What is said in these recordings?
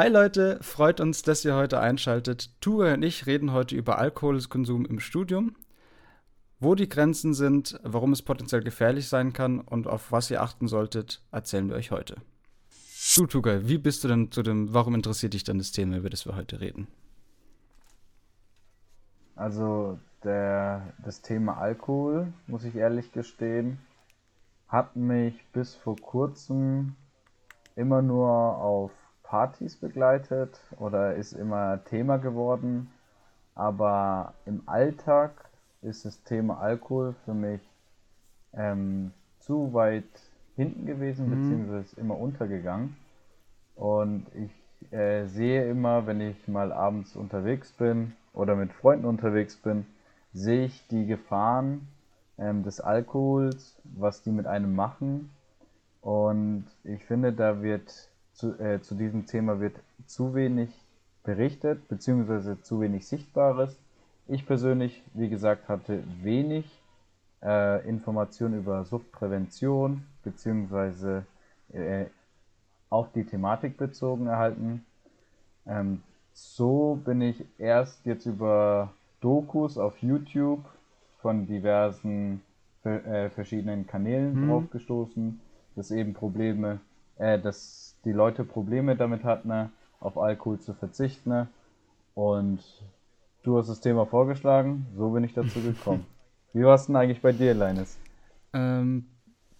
Hi Leute, freut uns, dass ihr heute einschaltet. Ture und ich reden heute über Alkoholkonsum im Studium, wo die Grenzen sind, warum es potenziell gefährlich sein kann und auf was ihr achten solltet, erzählen wir euch heute. Du, Tuga, wie bist du denn zu dem, warum interessiert dich denn das Thema, über das wir heute reden? Also der, das Thema Alkohol, muss ich ehrlich gestehen, hat mich bis vor kurzem immer nur auf Partys begleitet oder ist immer Thema geworden. Aber im Alltag ist das Thema Alkohol für mich ähm, zu weit hinten gewesen, mhm. beziehungsweise immer untergegangen. Und ich äh, sehe immer, wenn ich mal abends unterwegs bin oder mit Freunden unterwegs bin, sehe ich die Gefahren ähm, des Alkohols, was die mit einem machen. Und ich finde, da wird zu, äh, zu diesem Thema wird zu wenig berichtet, beziehungsweise zu wenig Sichtbares. Ich persönlich, wie gesagt, hatte wenig äh, Informationen über Suchtprävention, beziehungsweise äh, auf die Thematik bezogen erhalten. Ähm, so bin ich erst jetzt über Dokus auf YouTube von diversen äh, verschiedenen Kanälen mhm. drauf gestoßen, dass eben Probleme, äh, dass die Leute Probleme damit hatten, ne, auf Alkohol zu verzichten. Ne. Und du hast das Thema vorgeschlagen, so bin ich dazu gekommen. Wie war es denn eigentlich bei dir, Leines? Ähm,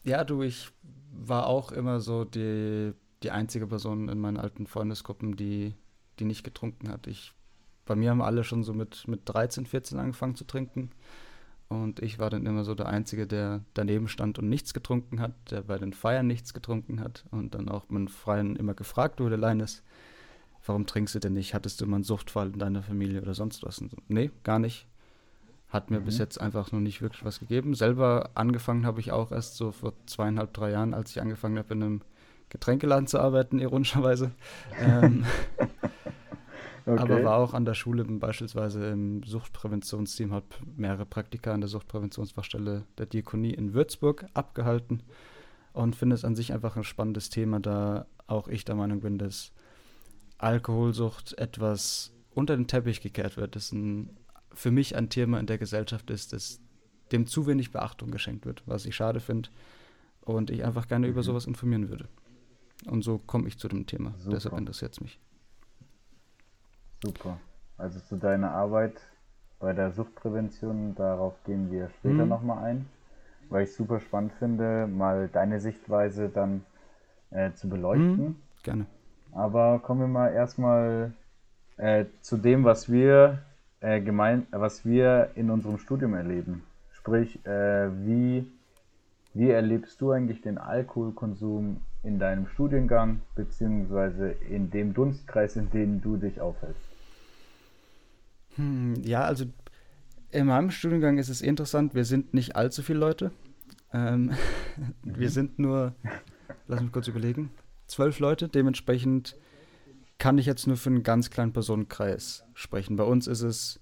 ja, du, ich war auch immer so die, die einzige Person in meinen alten Freundesgruppen, die, die nicht getrunken hat. Ich, bei mir haben alle schon so mit, mit 13, 14 angefangen zu trinken. Und ich war dann immer so der Einzige, der daneben stand und nichts getrunken hat, der bei den Feiern nichts getrunken hat. Und dann auch mein Freien immer gefragt wurde, Leines, warum trinkst du denn nicht? Hattest du mal einen Suchtfall in deiner Familie oder sonst was? Und so, nee, gar nicht. Hat mir mhm. bis jetzt einfach noch nicht wirklich was gegeben. Selber angefangen habe ich auch erst so vor zweieinhalb, drei Jahren, als ich angefangen habe, in einem Getränkeladen zu arbeiten, ironischerweise. ähm, Okay. Aber war auch an der Schule beispielsweise im Suchtpräventionsteam, hat mehrere Praktika an der Suchtpräventionsfachstelle der Diakonie in Würzburg abgehalten und finde es an sich einfach ein spannendes Thema, da auch ich der Meinung bin, dass Alkoholsucht etwas unter den Teppich gekehrt wird, das ein, für mich ein Thema in der Gesellschaft ist, das dem zu wenig Beachtung geschenkt wird, was ich schade finde und ich einfach gerne mhm. über sowas informieren würde. Und so komme ich zu dem Thema. Super. Deshalb interessiert es mich. Super. Also zu deiner Arbeit bei der Suchtprävention, darauf gehen wir später mhm. nochmal ein, weil ich super spannend finde, mal deine Sichtweise dann äh, zu beleuchten. Mhm. Gerne. Aber kommen wir mal erstmal äh, zu dem, was wir äh, gemein, was wir in unserem Studium erleben. Sprich, äh, wie, wie erlebst du eigentlich den Alkoholkonsum in deinem Studiengang, beziehungsweise in dem Dunstkreis, in dem du dich aufhältst? Hm, ja, also in meinem Studiengang ist es interessant, wir sind nicht allzu viele Leute. Ähm, wir mhm. sind nur, lass mich kurz überlegen, zwölf Leute. Dementsprechend kann ich jetzt nur für einen ganz kleinen Personenkreis sprechen. Bei uns ist es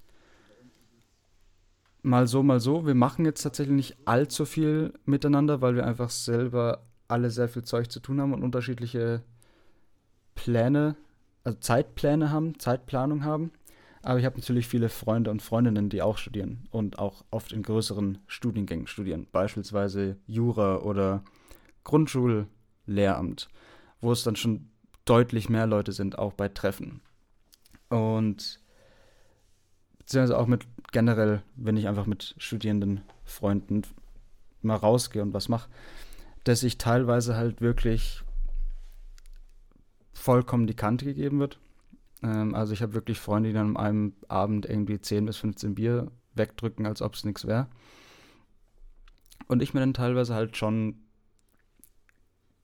mal so, mal so. Wir machen jetzt tatsächlich nicht allzu viel miteinander, weil wir einfach selber alle sehr viel Zeug zu tun haben und unterschiedliche Pläne, also Zeitpläne haben, Zeitplanung haben. Aber ich habe natürlich viele Freunde und Freundinnen, die auch studieren und auch oft in größeren Studiengängen studieren, beispielsweise Jura oder Grundschullehramt, wo es dann schon deutlich mehr Leute sind, auch bei Treffen. Und beziehungsweise auch mit generell, wenn ich einfach mit studierenden Freunden mal rausgehe und was mache, dass ich teilweise halt wirklich vollkommen die Kante gegeben wird ähm, also ich habe wirklich Freunde, die dann an einem Abend irgendwie 10 bis 15 Bier wegdrücken, als ob es nichts wäre. Und ich mir dann teilweise halt schon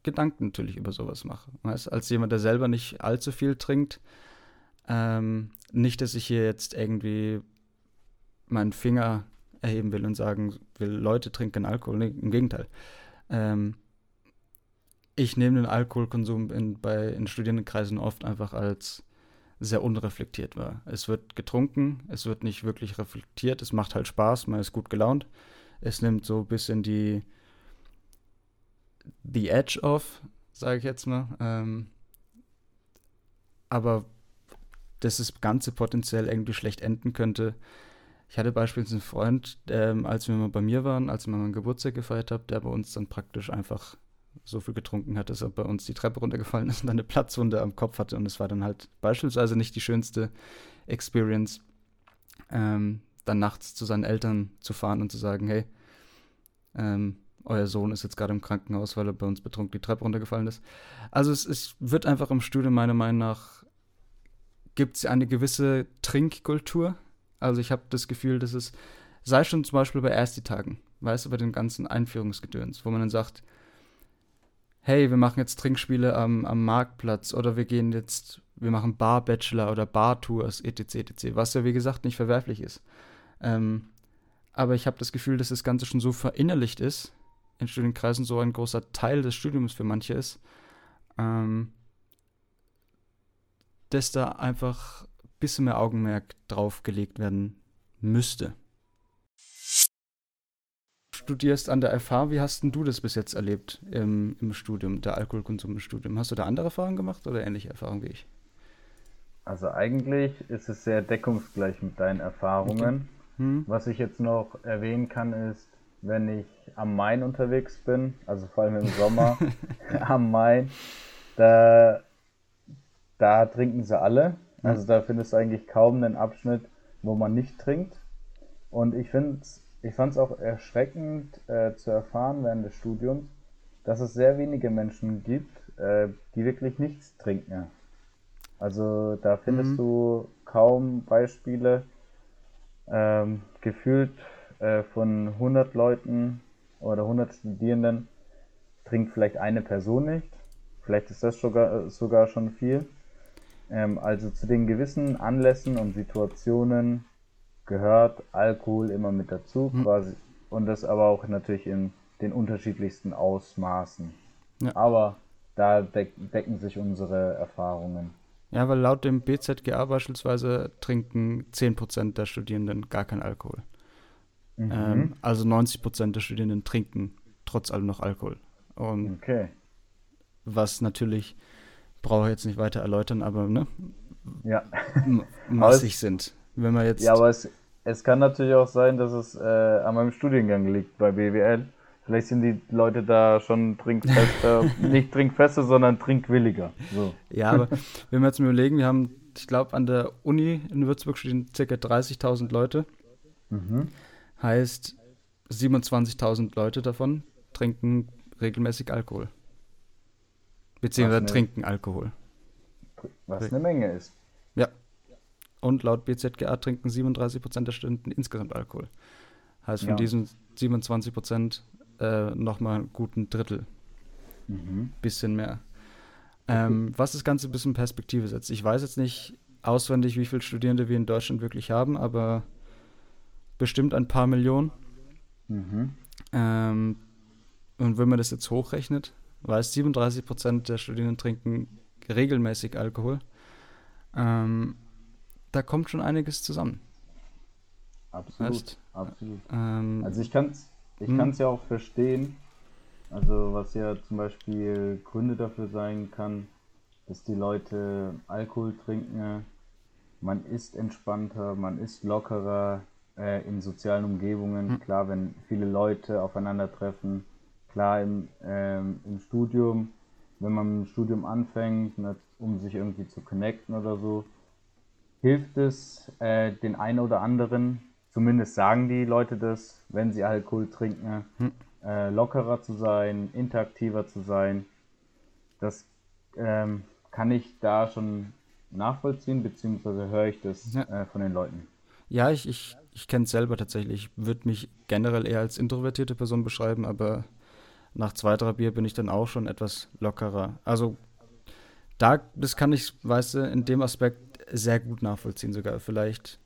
Gedanken natürlich über sowas mache. Weißt, als jemand, der selber nicht allzu viel trinkt, ähm, nicht, dass ich hier jetzt irgendwie meinen Finger erheben will und sagen will, Leute trinken Alkohol. Nee, im Gegenteil. Ähm, ich nehme den Alkoholkonsum in, bei, in Studierendenkreisen oft einfach als sehr unreflektiert war. Es wird getrunken, es wird nicht wirklich reflektiert, es macht halt Spaß, man ist gut gelaunt. Es nimmt so ein bisschen die the edge off, sage ich jetzt mal. Ähm, aber dass das Ganze potenziell irgendwie schlecht enden könnte. Ich hatte beispielsweise einen Freund, ähm, als wir mal bei mir waren, als ich mal meinen Geburtstag gefeiert habe, der bei uns dann praktisch einfach so viel getrunken hat, dass er bei uns die Treppe runtergefallen ist und eine Platzwunde am Kopf hatte. Und es war dann halt beispielsweise nicht die schönste Experience, ähm, dann nachts zu seinen Eltern zu fahren und zu sagen, hey, ähm, euer Sohn ist jetzt gerade im Krankenhaus, weil er bei uns betrunken die Treppe runtergefallen ist. Also es, es wird einfach im Studium meiner Meinung nach, gibt es eine gewisse Trinkkultur. Also ich habe das Gefühl, dass es, sei schon zum Beispiel bei Ersti-Tagen, weißt du, bei den ganzen Einführungsgedöns, wo man dann sagt, hey, wir machen jetzt Trinkspiele am, am Marktplatz oder wir gehen jetzt, wir machen Bar-Bachelor oder Bar-Tours, etc., etc., was ja wie gesagt nicht verwerflich ist. Ähm, aber ich habe das Gefühl, dass das Ganze schon so verinnerlicht ist, in Studienkreisen so ein großer Teil des Studiums für manche ist, ähm, dass da einfach ein bisschen mehr Augenmerk drauf gelegt werden müsste. Du studierst an der FH, wie hast denn du das bis jetzt erlebt im, im Studium, der Alkoholkonsum im Studium? Hast du da andere Erfahrungen gemacht oder ähnliche Erfahrungen wie ich? Also eigentlich ist es sehr deckungsgleich mit deinen Erfahrungen. Okay. Hm. Was ich jetzt noch erwähnen kann, ist, wenn ich am Main unterwegs bin, also vor allem im Sommer am Main, da, da trinken sie alle. Also da findest du eigentlich kaum einen Abschnitt, wo man nicht trinkt. Und ich finde ich fand es auch erschreckend äh, zu erfahren während des Studiums, dass es sehr wenige Menschen gibt, äh, die wirklich nichts trinken. Also da findest mhm. du kaum Beispiele. Ähm, gefühlt äh, von 100 Leuten oder 100 Studierenden trinkt vielleicht eine Person nicht. Vielleicht ist das sogar, sogar schon viel. Ähm, also zu den gewissen Anlässen und Situationen gehört Alkohol immer mit dazu, hm. quasi. Und das aber auch natürlich in den unterschiedlichsten Ausmaßen. Ja. Aber da deck decken sich unsere Erfahrungen. Ja, weil laut dem BZGA beispielsweise trinken 10% der Studierenden gar keinen Alkohol. Mhm. Ähm, also 90 Prozent der Studierenden trinken trotz allem noch Alkohol. Und okay. Was natürlich, brauche ich jetzt nicht weiter erläutern, aber ne? Ja. massig sind. Wenn man jetzt. Ja, aber es, es kann natürlich auch sein, dass es äh, an meinem Studiengang liegt bei BWL. Vielleicht sind die Leute da schon trinkfester, nicht trinkfester, sondern trinkwilliger. So. Ja, aber wenn wir jetzt mal überlegen, wir haben, ich glaube, an der Uni in Würzburg stehen ca. 30.000 Leute. Mhm. Heißt, 27.000 Leute davon trinken regelmäßig Alkohol. Beziehungsweise trinken Alkohol. Was eine Menge ist. Ja. Und laut BZGA trinken 37% der Studenten insgesamt Alkohol. Heißt von ja. diesen 27% äh, nochmal einen guten Drittel. Mhm. Bisschen mehr. Ähm. Was das Ganze ein bisschen Perspektive setzt. Ich weiß jetzt nicht auswendig, wie viele Studierende wir in Deutschland wirklich haben, aber bestimmt ein paar Millionen. Mhm. Ähm, und wenn man das jetzt hochrechnet, weiß 37 Prozent der Studierenden trinken regelmäßig Alkohol. Ähm, da kommt schon einiges zusammen. Absolut, weißt? absolut. Ähm, also ich kann es ich hm? ja auch verstehen, also was ja zum Beispiel Gründe dafür sein kann, dass die Leute Alkohol trinken. Man ist entspannter, man ist lockerer, äh, in sozialen Umgebungen. Mhm. Klar, wenn viele Leute aufeinandertreffen, klar im, ähm, im Studium, wenn man im Studium anfängt, ne, um sich irgendwie zu connecten oder so, hilft es äh, den einen oder anderen, zumindest sagen die Leute das, wenn sie Alkohol trinken, mhm. äh, lockerer zu sein, interaktiver zu sein. Das ähm, kann ich da schon nachvollziehen, beziehungsweise höre ich das ja. äh, von den Leuten. Ja, ich, ich ich kenne es selber tatsächlich. Ich würde mich generell eher als introvertierte Person beschreiben, aber nach zwei, drei Bier bin ich dann auch schon etwas lockerer. Also da, das kann ich, weißt du, in dem Aspekt sehr gut nachvollziehen, sogar vielleicht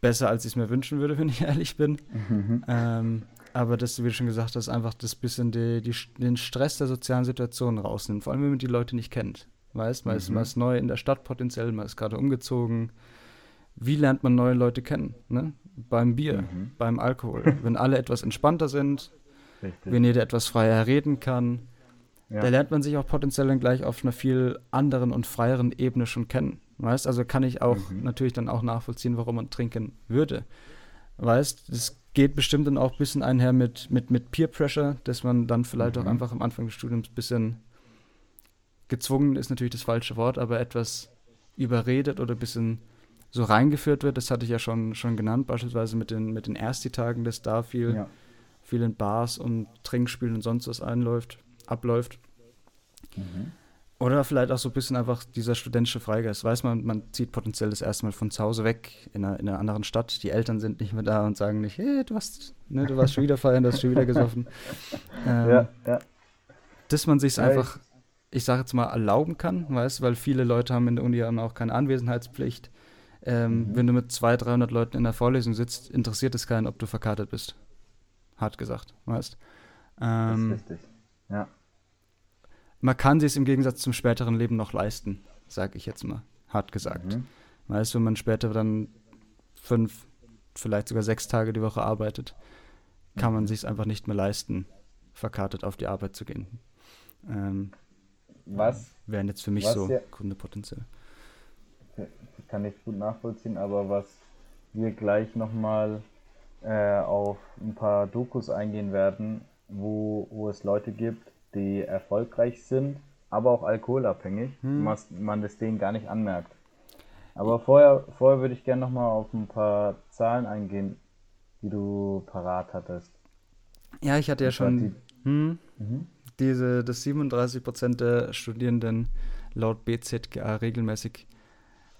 besser, als ich es mir wünschen würde, wenn ich ehrlich bin. Mhm. Ähm, aber das, wie du schon gesagt hast, einfach das bisschen die, die, den Stress der sozialen Situation rausnimmt. Vor allem, wenn man die Leute nicht kennt. Weißt, man, mhm. ist, man ist neu in der Stadt potenziell, man ist gerade umgezogen wie lernt man neue Leute kennen? Ne? Beim Bier, mhm. beim Alkohol. Wenn alle etwas entspannter sind, Richtig. wenn jeder etwas freier reden kann, ja. da lernt man sich auch potenziell dann gleich auf einer viel anderen und freieren Ebene schon kennen. Weißt, also kann ich auch mhm. natürlich dann auch nachvollziehen, warum man trinken würde. Weißt, es geht bestimmt dann auch ein bisschen einher mit, mit, mit Peer Pressure, dass man dann vielleicht mhm. auch einfach am Anfang des Studiums ein bisschen gezwungen ist natürlich das falsche Wort, aber etwas überredet oder ein bisschen so reingeführt wird. Das hatte ich ja schon, schon genannt, beispielsweise mit den, mit den Ersti-Tagen, dass da viel, ja. viel in Bars und Trinkspielen und sonst was einläuft, abläuft. Mhm. Oder vielleicht auch so ein bisschen einfach dieser studentische Freigeist. Weiß man, man zieht potenziell das erste Mal von zu Hause weg in einer, in einer anderen Stadt. Die Eltern sind nicht mehr da und sagen nicht, hey, du warst, ne, du warst schon wieder feiern, du hast schon wieder gesoffen. Ähm, ja, ja. Dass man sich einfach, ich sage jetzt mal, erlauben kann, weißt weil viele Leute haben in der Uni ja auch keine Anwesenheitspflicht. Ähm, mhm. Wenn du mit 200, 300 Leuten in der Vorlesung sitzt, interessiert es keinen, ob du verkartet bist. Hart gesagt, weißt ähm, Das ist richtig, ja man kann sich es im Gegensatz zum späteren Leben noch leisten, sage ich jetzt mal, hart gesagt. Mhm. Weißt du, wenn man später dann fünf, vielleicht sogar sechs Tage die Woche arbeitet, kann mhm. man sich es einfach nicht mehr leisten, verkartet auf die Arbeit zu gehen. Ähm, was? Wären jetzt für mich so ja, Gründe potenziell. Kann ich gut nachvollziehen, aber was wir gleich nochmal äh, auf ein paar Dokus eingehen werden, wo, wo es Leute gibt, die erfolgreich sind, aber auch alkoholabhängig, hm. was man das denen gar nicht anmerkt. Aber vorher, vorher würde ich gerne nochmal auf ein paar Zahlen eingehen, die du parat hattest. Ja, ich hatte ja schon die, hm, mhm. diese, dass 37 Prozent der Studierenden laut BZGA regelmäßig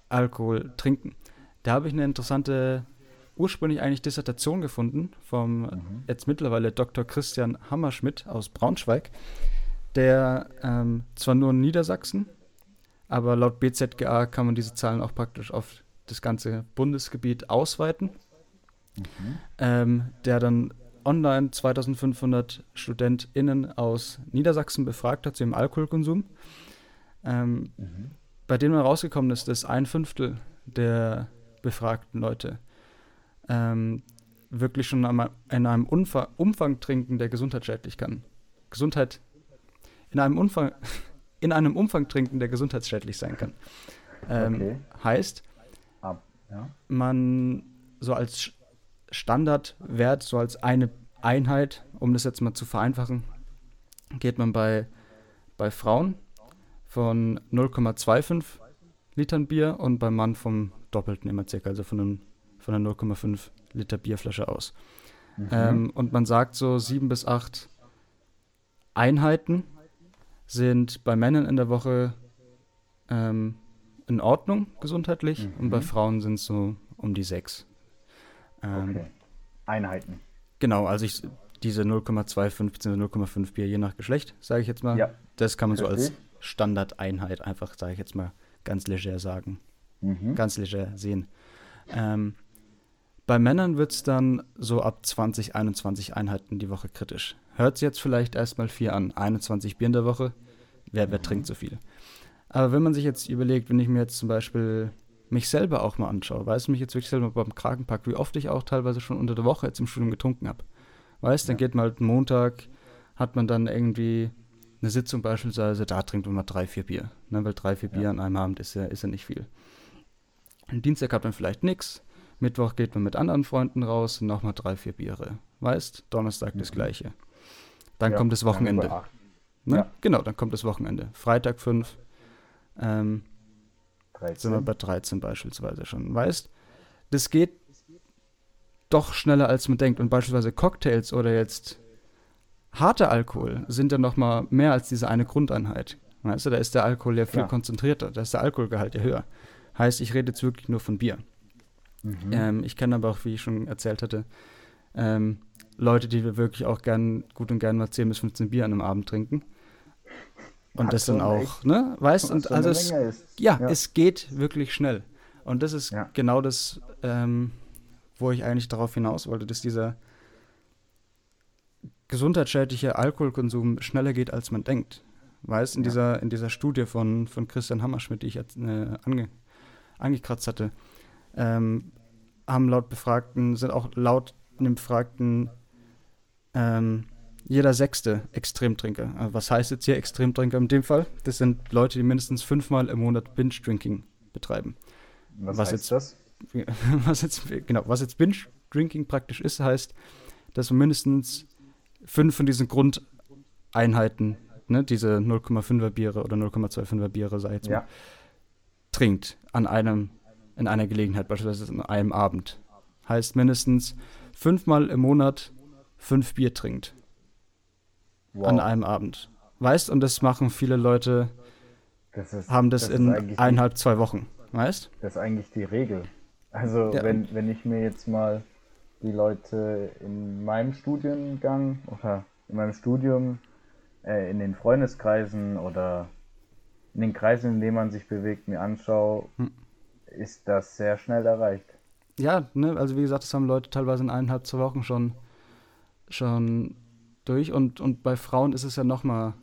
Alkohol trinken. Da habe ich eine interessante, ursprünglich eigentlich Dissertation gefunden vom mhm. jetzt mittlerweile Dr. Christian Hammerschmidt aus Braunschweig der ähm, zwar nur in Niedersachsen, aber laut BZGA kann man diese Zahlen auch praktisch auf das ganze Bundesgebiet ausweiten. Mhm. Ähm, der dann online 2500 StudentInnen aus Niedersachsen befragt hat zu ihrem Alkoholkonsum, ähm, mhm. bei denen rausgekommen ist, dass ein Fünftel der befragten Leute ähm, wirklich schon in einem Umfang, Umfang trinken, der gesundheitsschädlich kann. Gesundheit in einem Umfang, in einem Umfang trinken, der gesundheitsschädlich sein kann. Ähm, okay. Heißt, Ab, ja. man so als Standardwert, so als eine Einheit, um das jetzt mal zu vereinfachen, geht man bei, bei Frauen von 0,25 Litern Bier und beim Mann vom Doppelten immer circa, also von, einem, von einer 0,5 Liter Bierflasche aus. Mhm. Ähm, und man sagt so sieben bis acht Einheiten sind bei Männern in der Woche ähm, in Ordnung gesundheitlich mhm. und bei Frauen sind es so um die sechs. Ähm, okay. Einheiten. Genau, also ich, diese 0,25 bzw. 0,5 Bier je nach Geschlecht, sage ich jetzt mal. Ja. Das kann man so als Standardeinheit einfach, sage ich jetzt mal, ganz leger sagen. Mhm. Ganz leger sehen. Ähm, bei Männern wird es dann so ab 20, 21 Einheiten die Woche kritisch. Hört sich jetzt vielleicht erstmal vier an. 21 Bier in der Woche. Wer, wer trinkt so viel? Aber wenn man sich jetzt überlegt, wenn ich mir jetzt zum Beispiel mich selber auch mal anschaue, weißt du, mich jetzt wirklich selber beim Kragen packt, wie oft ich auch teilweise schon unter der Woche jetzt im Studium getrunken habe. Weißt, dann ja. geht man halt Montag, hat man dann irgendwie eine Sitzung beispielsweise, da trinkt man mal drei, vier Bier. Ne, weil drei, vier ja. Bier an einem Abend ist ja, ist ja nicht viel. Am Dienstag hat man vielleicht nichts. Mittwoch geht man mit anderen Freunden raus, nochmal drei, vier Biere. Weißt, Donnerstag mhm. das Gleiche. Dann ja, kommt das Wochenende. Ne? Ja. Genau, dann kommt das Wochenende. Freitag 5. Ähm, sind wir bei 13 beispielsweise schon. Weißt, das geht doch schneller als man denkt. Und beispielsweise Cocktails oder jetzt harter Alkohol sind dann noch mal mehr als diese eine Grundeinheit. Weißt du, da ist der Alkohol ja viel ja. konzentrierter, da ist der Alkoholgehalt ja höher. Heißt, ich rede jetzt wirklich nur von Bier. Mhm. Ähm, ich kenne aber auch, wie ich schon erzählt hatte, ähm, Leute, die wir wirklich auch gern, gut und gern mal 10 bis 15 Bier an einem Abend trinken. Und Hat das dann auch, echt, ne? Weißt und also es, ja, ja, es geht wirklich schnell. Und das ist ja. genau das, ähm, wo ich eigentlich darauf hinaus wollte, dass dieser gesundheitsschädliche Alkoholkonsum schneller geht, als man denkt. Weißt, in ja. dieser, in dieser Studie von, von Christian Hammerschmidt, die ich jetzt äh, ange, angekratzt hatte, ähm, haben laut Befragten, sind auch laut dem Befragten ähm, jeder sechste Extremtrinker. Also was heißt jetzt hier Extremtrinker in dem Fall? Das sind Leute, die mindestens fünfmal im Monat Binge-Drinking betreiben. Was, Was heißt jetzt- das? was jetzt, genau, was jetzt Binge-Drinking praktisch ist, heißt, dass man mindestens fünf von diesen Grundeinheiten, ne, diese 0,5er Biere oder 0,25er Biere, sei jetzt mal, Ja. trinkt an einem, in einer Gelegenheit, beispielsweise an einem Abend. Heißt mindestens fünfmal im Monat fünf Bier trinkt Wow. an einem Abend. Weißt, und das machen viele Leute, das ist, haben das, ist in eineinhalb, zwei Wochen. Weißt? Das ist eigentlich die Regel. Also Ja. wenn, wenn ich mir jetzt mal die Leute in meinem Studiengang oder in meinem Studium, äh, in den Freundeskreisen oder in den Kreisen, in denen man sich bewegt, mir anschaue, Hm. Ist das sehr schnell erreicht. Ja, ne, also wie gesagt, das haben Leute teilweise in eineinhalb, zwei Wochen schon, schon durch. Und, und bei Frauen ist es ja noch mal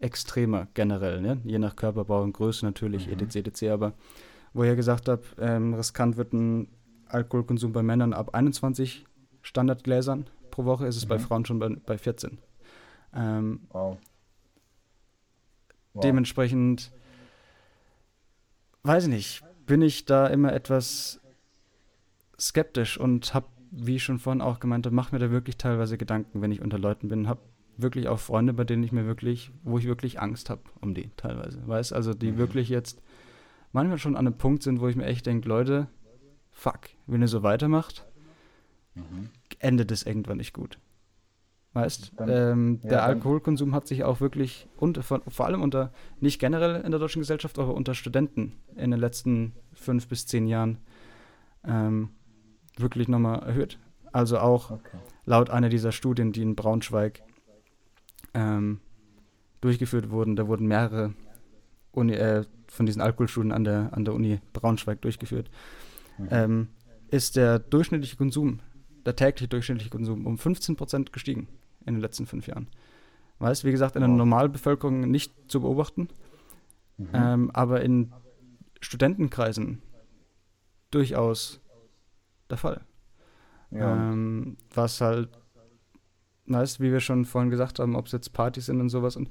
extremer generell, ne? je nach Körperbau und Größe natürlich, Mhm. etc., etc. Aber wo ich ja gesagt habe, ähm, riskant wird ein Alkoholkonsum bei Männern ab 21 Standardgläsern pro Woche, ist es bei Mhm. Frauen schon bei, bei 14. Ähm, Wow. Wow. Dementsprechend, weiß ich nicht, bin ich da immer etwas skeptisch und habe, wie ich schon vorhin auch gemeint habe, mache mir da wirklich teilweise Gedanken, wenn ich unter Leuten bin, habe wirklich auch Freunde, bei denen ich mir wirklich, wo ich wirklich Angst habe um die teilweise, weißt, also die Mhm. wirklich jetzt manchmal schon an einem Punkt sind, wo ich mir echt denke, Leute, fuck, wenn ihr so weitermacht, Mhm. endet es irgendwann nicht gut. Weißt, Dann- ähm, ja, der Alkoholkonsum hat sich auch wirklich unter, vor, vor allem unter, nicht generell in der deutschen Gesellschaft, aber unter Studenten in den letzten fünf bis zehn Jahren ähm, wirklich nochmal erhöht. Also auch Okay. laut einer dieser Studien, die in Braunschweig ähm, durchgeführt wurden, da wurden mehrere Uni, äh, von diesen Alkoholstudien an der, an der Uni Braunschweig durchgeführt, Mhm. ähm, ist der durchschnittliche Konsum, der tägliche durchschnittliche Konsum um 15% gestiegen in den letzten fünf Jahren. Weißt, wie gesagt, in der. Normalbevölkerung nicht zu beobachten, Mhm. ähm, aber in Studentenkreisen durchaus der Fall. ja, Ähm, was halt, weißt wie wir schon vorhin gesagt haben, ob es jetzt Partys sind und sowas. Und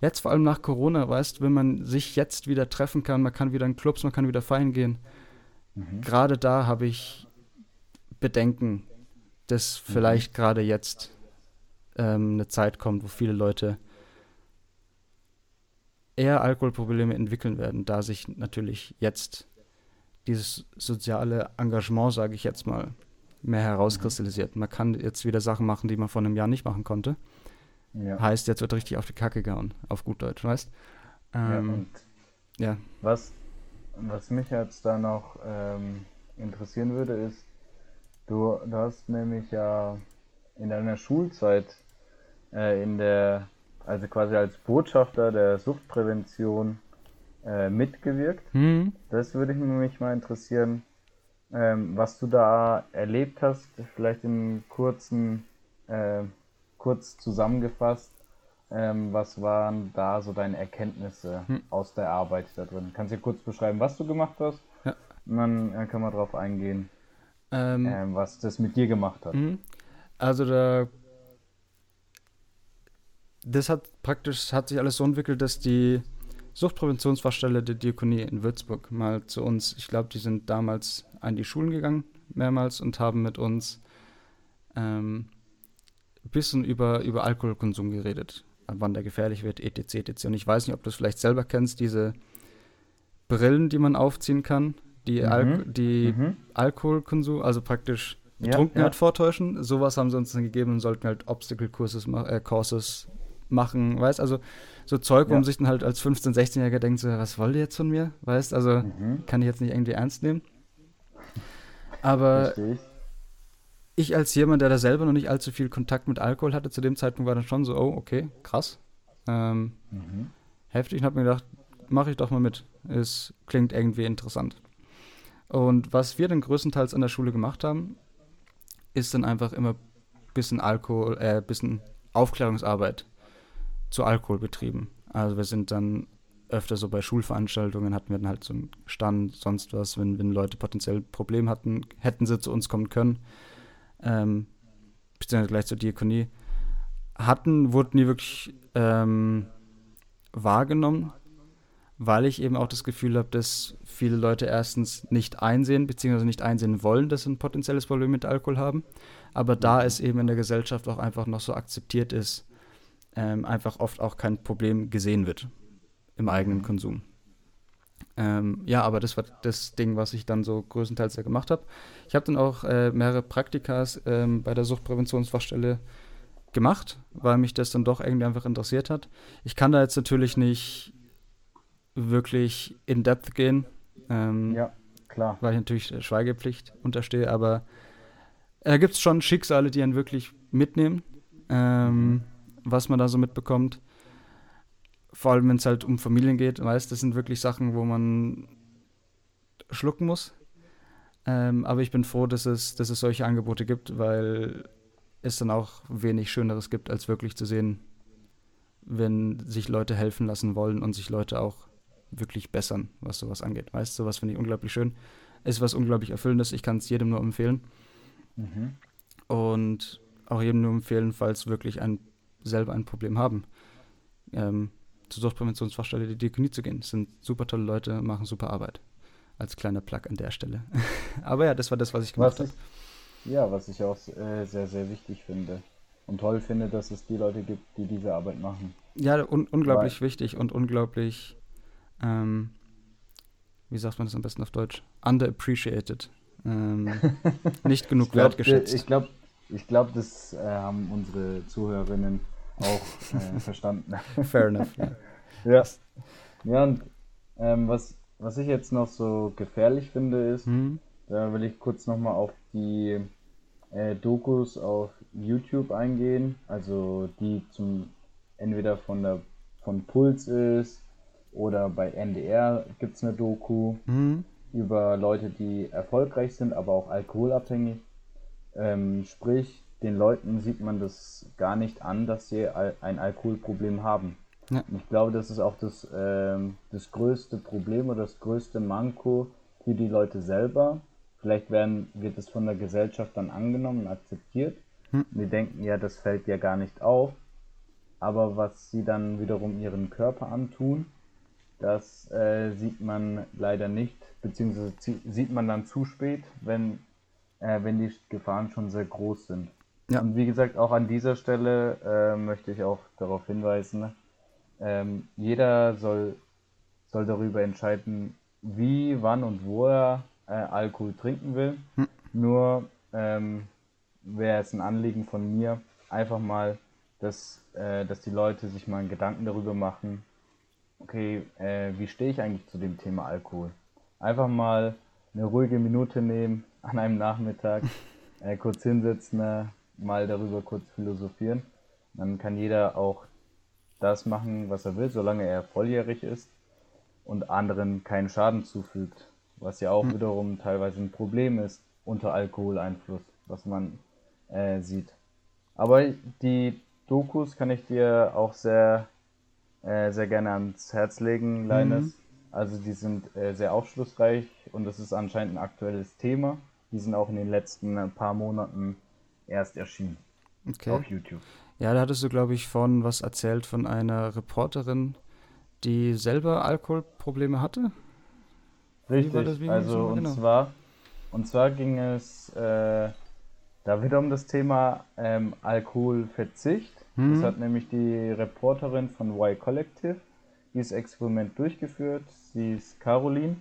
jetzt vor allem nach Corona, weißt wenn man sich jetzt wieder treffen kann, man kann wieder in Clubs, man kann wieder feiern gehen. mhm. Gerade da habe ich Bedenken, dass Mhm. vielleicht gerade jetzt ähm, eine Zeit kommt, wo viele Leute eher Alkoholprobleme entwickeln werden, da sich natürlich jetzt dieses soziale Engagement, sage ich jetzt mal, mehr herauskristallisiert. Man kann jetzt wieder Sachen machen, die man vor einem Jahr nicht machen konnte. ja. Heißt, jetzt wird richtig auf die Kacke gehauen, auf gut Deutsch, weißt? ja, Ähm, und ja. Was, was mich jetzt da noch ähm, interessieren würde, ist, du, du hast nämlich ja in deiner Schulzeit äh, in der, also quasi als Botschafter der Suchtprävention äh, mitgewirkt. Hm, Das würde mich mal interessieren, ähm, was du da erlebt hast, vielleicht in kurzen, äh, kurz zusammengefasst. Ähm, was waren da so deine Erkenntnisse Hm. aus der Arbeit da drin? Kannst du dir kurz beschreiben, was du gemacht hast? Ja. Und dann äh, können wir darauf eingehen, ähm, ähm, was das mit dir gemacht hat. Mhm. Also da das hat praktisch hat sich alles so entwickelt, dass die Suchtpräventionsfachstelle der Diakonie in Würzburg mal zu uns, ich glaube, die sind damals an die Schulen gegangen, mehrmals und haben mit uns ähm, ein bisschen über, über Alkoholkonsum geredet, wann der gefährlich wird, etc. etc. Und ich weiß nicht, ob du es vielleicht selber kennst, diese Brillen, die man aufziehen kann, die, Mhm. Al die Mhm. Alkoholkonsum, also praktisch Ja, Betrunkenheit ja. vortäuschen. Sowas haben sie uns dann gegeben und sollten halt Obstacle-Courses ma äh, Courses machen, weißt also so Zeug, wo Ja. man sich dann halt als 15-, 16-Jähriger denkt, so, was wollt ihr jetzt von mir? Weißt also Mhm. kann ich jetzt nicht irgendwie ernst nehmen. Aber Verstehe ich. als jemand, der da selber noch nicht allzu viel Kontakt mit Alkohol hatte, zu dem Zeitpunkt war dann schon so, oh, okay, krass. Ähm, Mhm. heftig und habe mir gedacht, mache ich doch mal mit. Es klingt irgendwie interessant. Und was wir dann größtenteils an der Schule gemacht haben, ist dann einfach immer ein bisschen Alkohol, äh, bisschen Aufklärungsarbeit zu Alkohol betrieben. Also wir sind dann öfter so bei Schulveranstaltungen hatten wir dann halt so einen Stand, sonst was, wenn, wenn Leute potenziell Probleme hatten, hätten sie zu uns kommen können. Ähm, beziehungsweise gleich zur Diakonie. hatten, wurde nie wirklich ähm, wahrgenommen, weil ich eben auch das Gefühl habe, dass viele Leute erstens nicht einsehen, beziehungsweise nicht einsehen wollen, dass sie ein potenzielles Problem mit Alkohol haben. Aber da es eben in der Gesellschaft auch einfach noch so akzeptiert ist, ähm, einfach oft auch kein Problem gesehen wird im eigenen Konsum. Ähm, ja, aber das war das Ding, was ich dann so größtenteils ja gemacht habe. Ich habe dann auch äh, mehrere Praktikas ähm, bei der Suchtpräventionsfachstelle gemacht, weil mich das dann doch irgendwie einfach interessiert hat. Ich kann da jetzt natürlich nicht wirklich in Depth gehen. Ähm, Ja, klar. weil ich natürlich der Schweigepflicht unterstehe, aber da gibt es schon Schicksale, die einen wirklich mitnehmen, ähm, was man da so mitbekommt. Vor allem, wenn es halt um Familien geht, weißt, das sind wirklich Sachen, wo man schlucken muss. Ähm, aber ich bin froh, dass es, dass es solche Angebote gibt, weil es dann auch wenig Schöneres gibt, als wirklich zu sehen, wenn sich Leute helfen lassen wollen und sich Leute auch wirklich bessern, was sowas angeht. Weißt du, sowas finde ich unglaublich schön. Ist was unglaublich Erfüllendes. Ich kann es jedem nur empfehlen. Mhm. Und auch jedem nur empfehlen, falls wirklich ein, selber ein Problem haben, ähm, zur Suchtpräventionsfachstelle die Diakonie zu gehen. Das sind super tolle Leute, machen super Arbeit. Als kleiner Plug an der Stelle. Aber ja, das war das, was ich gemacht habe. ja, was ich auch äh, sehr, sehr wichtig finde. Und toll finde, dass es die Leute gibt, die diese Arbeit machen. Ja, un unglaublich wichtig und unglaublich, ähm, wie sagt man das am besten auf Deutsch? Underappreciated. Ähm, nicht genug Ich glaube, wertgeschätzt. ich glaub, ich glaub, das äh, haben unsere Zuhörerinnen auch äh, verstanden. Fair enough. Ja. Ja. Und ähm, was, was ich jetzt noch so gefährlich finde, ist, Hm? da will ich kurz nochmal auf die äh, Dokus auf YouTube eingehen, also die zum entweder von der von Puls ist oder bei NDR gibt es eine Doku Hm? über Leute, die erfolgreich sind, aber auch alkoholabhängig. Ähm, sprich, den Leuten sieht man das gar nicht an, dass sie ein Alkoholproblem haben. Ja. Ich glaube, das ist auch das, ähm, das größte Problem oder das größte Manko für die Leute selber. Vielleicht werden, wird es von der Gesellschaft dann angenommen und akzeptiert. Hm. Und die denken, ja, das fällt ja gar nicht auf. Aber was sie dann wiederum ihren Körper antun, das äh, sieht man leider nicht, beziehungsweise zie- sieht man dann zu spät, wenn, äh, wenn die Gefahren schon sehr groß sind. Ja. Und wie gesagt, auch an dieser Stelle äh, möchte ich auch darauf hinweisen, ähm, jeder soll, soll darüber entscheiden, wie, wann und wo er äh, Alkohol trinken will. Hm. Nur ähm, wäre es ein Anliegen von mir, einfach mal, dass, äh, dass die Leute sich mal einen Gedanken darüber machen, okay, äh, wie stehe ich eigentlich zu dem Thema Alkohol? Einfach mal eine ruhige Minute nehmen an einem Nachmittag, äh, kurz hinsetzen, äh, mal darüber kurz philosophieren. Dann kann jeder auch das machen, was er will, solange er volljährig ist und anderen keinen Schaden zufügt, was ja auch wiederum teilweise ein Problem ist unter Alkoholeinfluss, was man äh, sieht. Aber die Dokus kann ich dir auch sehr, äh, sehr gerne ans Herz legen, Leines. Also die sind äh, sehr aufschlussreich und das ist anscheinend ein aktuelles Thema. Die sind auch in den letzten äh, paar Monaten erst erschienen Okay. auf YouTube. Ja, da hattest du, glaube ich, von was erzählt von einer Reporterin, die selber Alkoholprobleme hatte. Richtig, also so? und Genau. zwar und zwar ging es äh, da wieder um das Thema ähm, Alkoholverzicht. Mhm. Das hat nämlich die Reporterin von Y Collective dieses Experiment durchgeführt. Sie ist Caroline.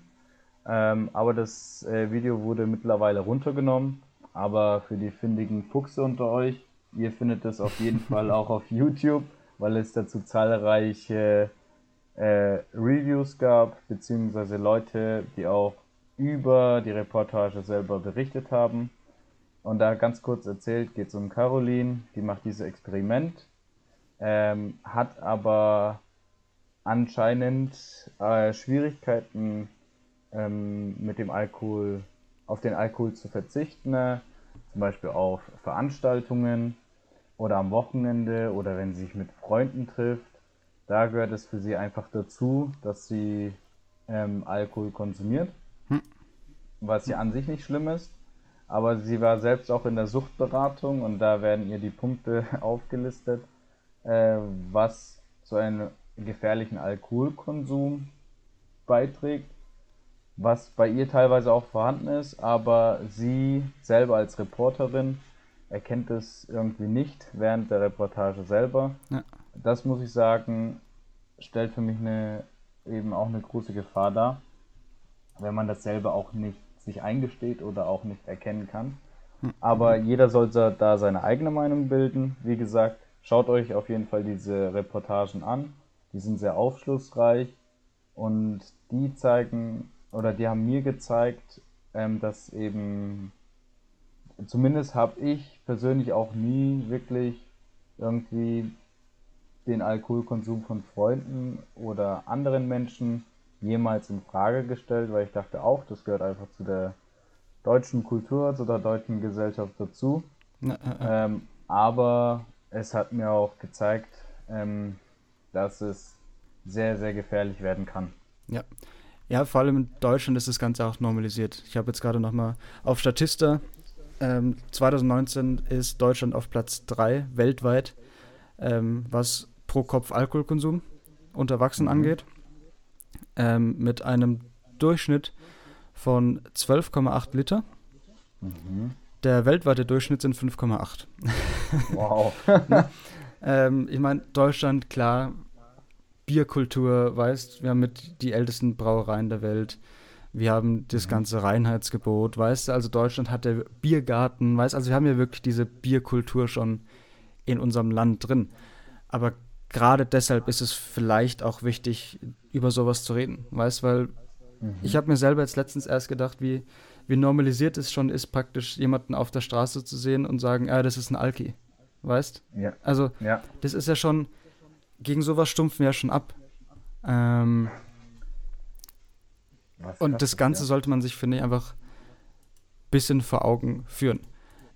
Ähm, aber das äh, Video wurde mittlerweile runtergenommen. Aber für die findigen Fuchse unter euch, ihr findet es auf jeden Fall auch auf YouTube, weil es dazu zahlreiche äh, Reviews gab, beziehungsweise Leute, die auch über die Reportage selber berichtet haben. Und da ganz kurz erzählt, geht es um Caroline, die macht dieses Experiment, ähm, hat aber anscheinend äh, Schwierigkeiten ähm, mit dem Alkohol, auf den Alkohol zu verzichten, äh, zum Beispiel auf Veranstaltungen oder am Wochenende oder wenn sie sich mit Freunden trifft. Da gehört es für sie einfach dazu, dass sie ähm, Alkohol konsumiert, was ja an sich nicht schlimm ist. Aber sie war selbst auch in der Suchtberatung und da werden ihr die Punkte aufgelistet, äh, was zu einem gefährlichen Alkoholkonsum beiträgt, was bei ihr teilweise auch vorhanden ist, aber sie selber als Reporterin erkennt es irgendwie nicht während der Reportage selber. Ja. Das muss ich sagen, stellt für mich eine, eben auch eine große Gefahr dar, wenn man das selber auch nicht sich eingesteht oder auch nicht erkennen kann. Hm. Aber jeder sollte da seine eigene Meinung bilden. Wie gesagt, schaut euch auf jeden Fall diese Reportagen an. Die sind sehr aufschlussreich und die zeigen oder die haben mir gezeigt, ähm, dass eben zumindest habe ich persönlich auch nie wirklich irgendwie den Alkoholkonsum von Freunden oder anderen Menschen jemals in Frage gestellt, weil ich dachte auch, das gehört einfach zu der deutschen Kultur, zu der deutschen Gesellschaft dazu. Äh, äh. Ähm, aber es hat mir auch gezeigt, ähm, dass es sehr, sehr gefährlich werden kann. Ja. Ja, vor allem in Deutschland ist das Ganze auch normalisiert. Ich habe jetzt gerade nochmal auf Statista. Ähm, 2019 ist Deutschland auf Platz 3 weltweit, ähm, was pro Kopf Alkoholkonsum unter Erwachsenen mhm. angeht. Ähm, mit einem Durchschnitt von 12,8 Liter. Mhm. Der weltweite Durchschnitt sind 5,8. Wow. ne? ähm, ich meine, Deutschland, klar, Bierkultur, weißt, wir haben mit die ältesten Brauereien der Welt. Wir haben das mhm. ganze Reinheitsgebot, weißt du, also Deutschland hat der Biergarten, weißt also wir haben ja wirklich diese Bierkultur schon in unserem Land drin. Aber gerade deshalb ist es vielleicht auch wichtig, über sowas zu reden, weißt, weil mhm. ich habe mir selber jetzt letztens erst gedacht, wie, wie normalisiert es schon ist, praktisch jemanden auf der Straße zu sehen und sagen, ah, das ist ein Alki, weißt? Ja. Also, ja. das ist ja schon, gegen sowas stumpfen wir ja schon ab. Ähm, und das Ganze ja. sollte man sich, finde ich, einfach ein bisschen vor Augen führen.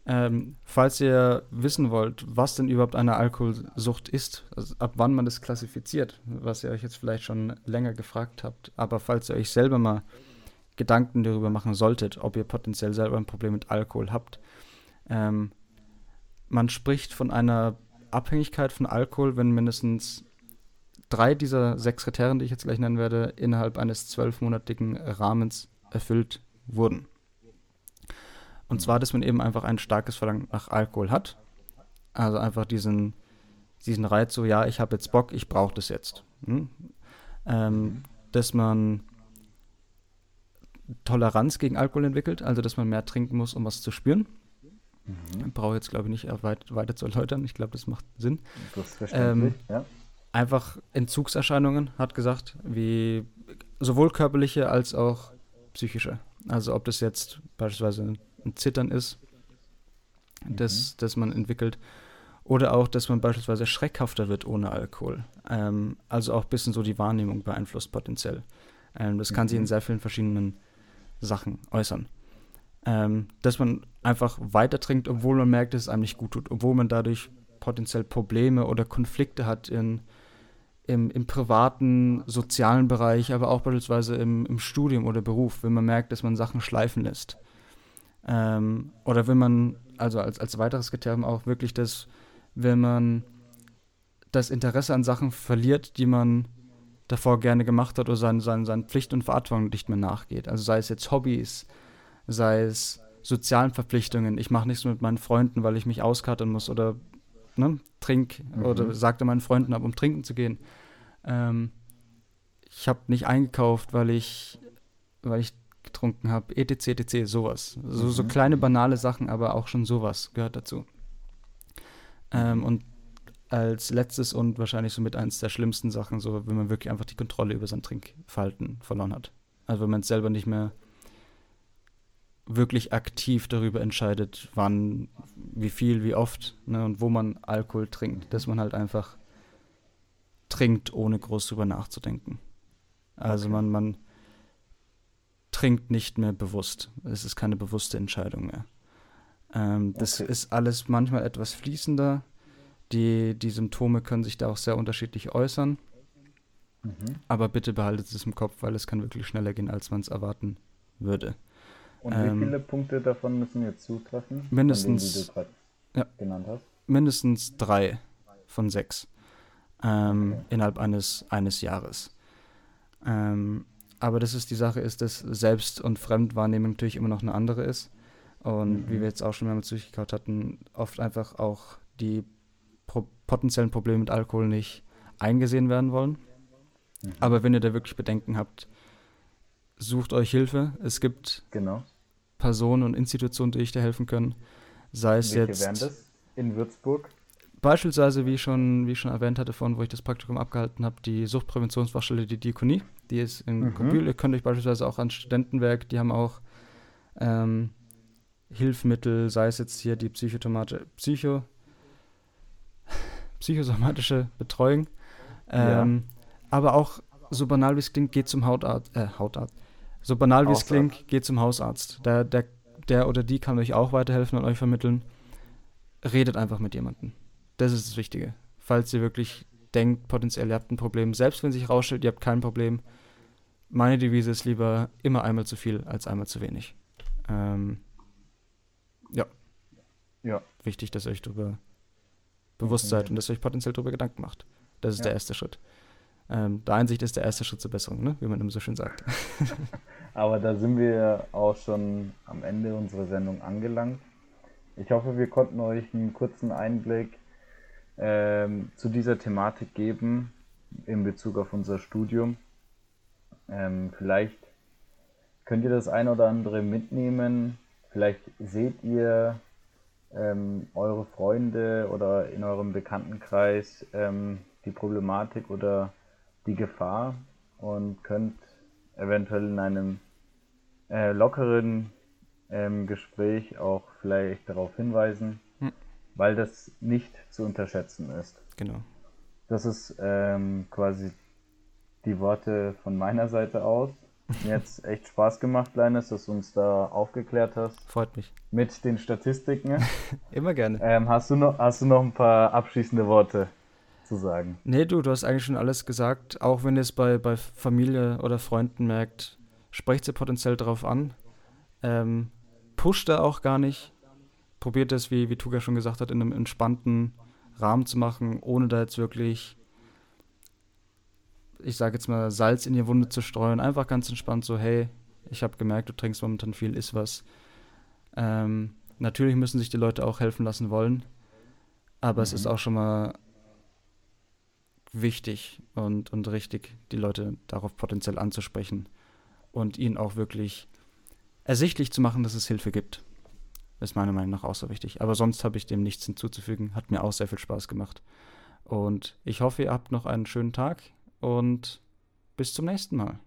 Ähm, falls ihr wissen wollt, was denn überhaupt eine Alkoholsucht ist, also ab wann man das klassifiziert, was ihr euch jetzt vielleicht schon länger gefragt habt, aber falls ihr euch selber mal Gedanken darüber machen solltet, ob ihr potenziell selber ein Problem mit Alkohol habt, ähm, man spricht von einer Abhängigkeit von Alkohol, wenn mindestens drei dieser sechs Kriterien, die ich jetzt gleich nennen werde, innerhalb eines zwölfmonatigen Rahmens erfüllt wurden. Und zwar, dass man eben einfach ein starkes Verlangen nach Alkohol hat. Also einfach diesen, diesen Reiz, so ja, ich habe jetzt Bock, ich brauche das jetzt. Hm? Ähm, dass man Toleranz gegen Alkohol entwickelt, also dass man mehr trinken muss, um was zu spüren. Mhm. Brauche jetzt, glaube ich, nicht weit, weiter zu erläutern. Ich glaube, das macht Sinn. Das ähm, ja. Einfach Entzugserscheinungen, hat gesagt, wie sowohl körperliche als auch psychische. Also ob das jetzt beispielsweise ein Zittern ist, mhm. das, das man entwickelt. Oder auch, dass man beispielsweise schreckhafter wird ohne Alkohol. Ähm, also auch ein bisschen so die Wahrnehmung beeinflusst potenziell. Ähm, das kann mhm. sich in mhm. sehr vielen verschiedenen Sachen äußern. Ähm, dass man einfach weiter trinkt, obwohl man merkt, dass es einem nicht gut tut, obwohl man dadurch potenziell Probleme oder Konflikte hat in, im, im privaten, sozialen Bereich, aber auch beispielsweise im, im Studium oder Beruf, wenn man merkt, dass man Sachen schleifen lässt. Ähm, oder wenn man, also als, als weiteres Kriterium auch wirklich das, wenn man das Interesse an Sachen verliert, die man davor gerne gemacht hat oder seinen, seinen, seinen Pflichten und Verantwortungen nicht mehr nachgeht. Also sei es jetzt Hobbys, sei es sozialen Verpflichtungen, ich mache nichts mit meinen Freunden, weil ich mich auskattern muss oder ne, trink mhm. oder sagte meinen Freunden ab, um trinken zu gehen. Ähm, ich habe nicht eingekauft, weil ich, weil ich getrunken habe, etc, etc, sowas. So, so mhm. kleine banale Sachen, aber auch schon sowas gehört dazu. Ähm, und als letztes und wahrscheinlich somit eines der schlimmsten Sachen, so wenn man wirklich einfach die Kontrolle über sein Trinkverhalten verloren hat. Also wenn man selber nicht mehr wirklich aktiv darüber entscheidet, wann, wie viel, wie oft ne, und wo man Alkohol trinkt, dass man halt einfach trinkt, ohne groß drüber nachzudenken. Also okay. man, man trinkt nicht mehr bewusst. Es ist keine bewusste Entscheidung mehr. Ähm, das okay. ist alles manchmal etwas fließender. Die, die Symptome können sich da auch sehr unterschiedlich äußern. Mhm. Aber bitte behaltet es im Kopf, weil es kann wirklich schneller gehen, als man es erwarten würde. Und ähm, wie viele Punkte davon müssen jetzt zutreffen? Mindestens, denen, ja, genannt hast? mindestens drei von sechs. ähm, okay. innerhalb eines, eines Jahres. Ähm, aber das ist die Sache, ist, dass Selbst- und Fremdwahrnehmung natürlich immer noch eine andere ist. Und mhm. wie wir jetzt auch schon mehrmals durchgekaut hatten, oft einfach auch die pro potenziellen Probleme mit Alkohol nicht eingesehen werden wollen. Mhm. Aber wenn ihr da wirklich Bedenken habt, sucht euch Hilfe. Es gibt genau. Personen und Institutionen, die euch da helfen können. Sei es Welche jetzt. wären das? In Würzburg? Beispielsweise, wie ich schon, wie ich schon erwähnt hatte vorhin, wo ich das Praktikum abgehalten habe, die Suchtpräventionsfachstelle, die Diakonie, die ist in mhm. Kobül. Ihr könnt euch beispielsweise auch an Studentenwerk, die haben auch ähm, Hilfsmittel, sei es jetzt hier die Psychotomate, Psycho, psychosomatische Betreuung. Ähm, ja. Aber auch, so banal wie es klingt, geht zum Hautarzt, äh, Hautarzt. So banal wie es klingt, geht zum Hausarzt. Der, der, der oder die kann euch auch weiterhelfen und euch vermitteln. Redet einfach mit jemandem. Das ist das Wichtige. Falls ihr wirklich denkt, potenziell ihr habt ein Problem, selbst wenn sich rausstellt, ihr habt kein Problem, meine Devise ist lieber immer einmal zu viel als einmal zu wenig. Ähm, ja. Ja. Wichtig, dass ihr euch darüber bewusst seid und dass ihr euch potenziell darüber Gedanken macht. Das ist ja. der erste Schritt. Ähm, der Einsicht ist der erste Schritt zur Besserung, ne? wie man immer so schön sagt. Aber da sind wir auch schon am Ende unserer Sendung angelangt. Ich hoffe, wir konnten euch einen kurzen Einblick ähm, zu dieser Thematik geben in Bezug auf unser Studium. Ähm, vielleicht könnt ihr das ein oder andere mitnehmen. Vielleicht seht ihr ähm, eure Freunde oder in eurem Bekanntenkreis ähm, die Problematik oder die Gefahr und könnt eventuell in einem äh, lockeren ähm, Gespräch auch vielleicht darauf hinweisen, hm. weil das nicht zu unterschätzen ist. Genau. Das ist ähm, quasi die Worte von meiner Seite aus. Mir hat echt Spaß gemacht, Leines, dass du uns da aufgeklärt hast. Freut mich. Mit den Statistiken. Immer gerne. Ähm, hast, du noch, hast du noch ein paar abschließende Worte zu sagen? Nee, du, du hast eigentlich schon alles gesagt. Auch wenn ihr es bei, bei Familie oder Freunden merkt, sprecht sie potenziell darauf an. Ähm, pusht da auch gar nicht. Probiert es, wie, wie Tuga schon gesagt hat, in einem entspannten Rahmen zu machen, ohne da jetzt wirklich ich sage jetzt mal, Salz in die Wunde zu streuen. Einfach ganz entspannt so, hey, ich habe gemerkt, du trinkst momentan viel, ist was. Ähm, natürlich müssen sich die Leute auch helfen lassen wollen, aber mhm. es ist auch schon mal wichtig und, und richtig, die Leute darauf potenziell anzusprechen und ihnen auch wirklich ersichtlich zu machen, dass es Hilfe gibt. Ist meiner Meinung nach auch so wichtig. Aber sonst habe ich dem nichts hinzuzufügen. Hat mir auch sehr viel Spaß gemacht. Und ich hoffe, ihr habt noch einen schönen Tag und bis zum nächsten Mal.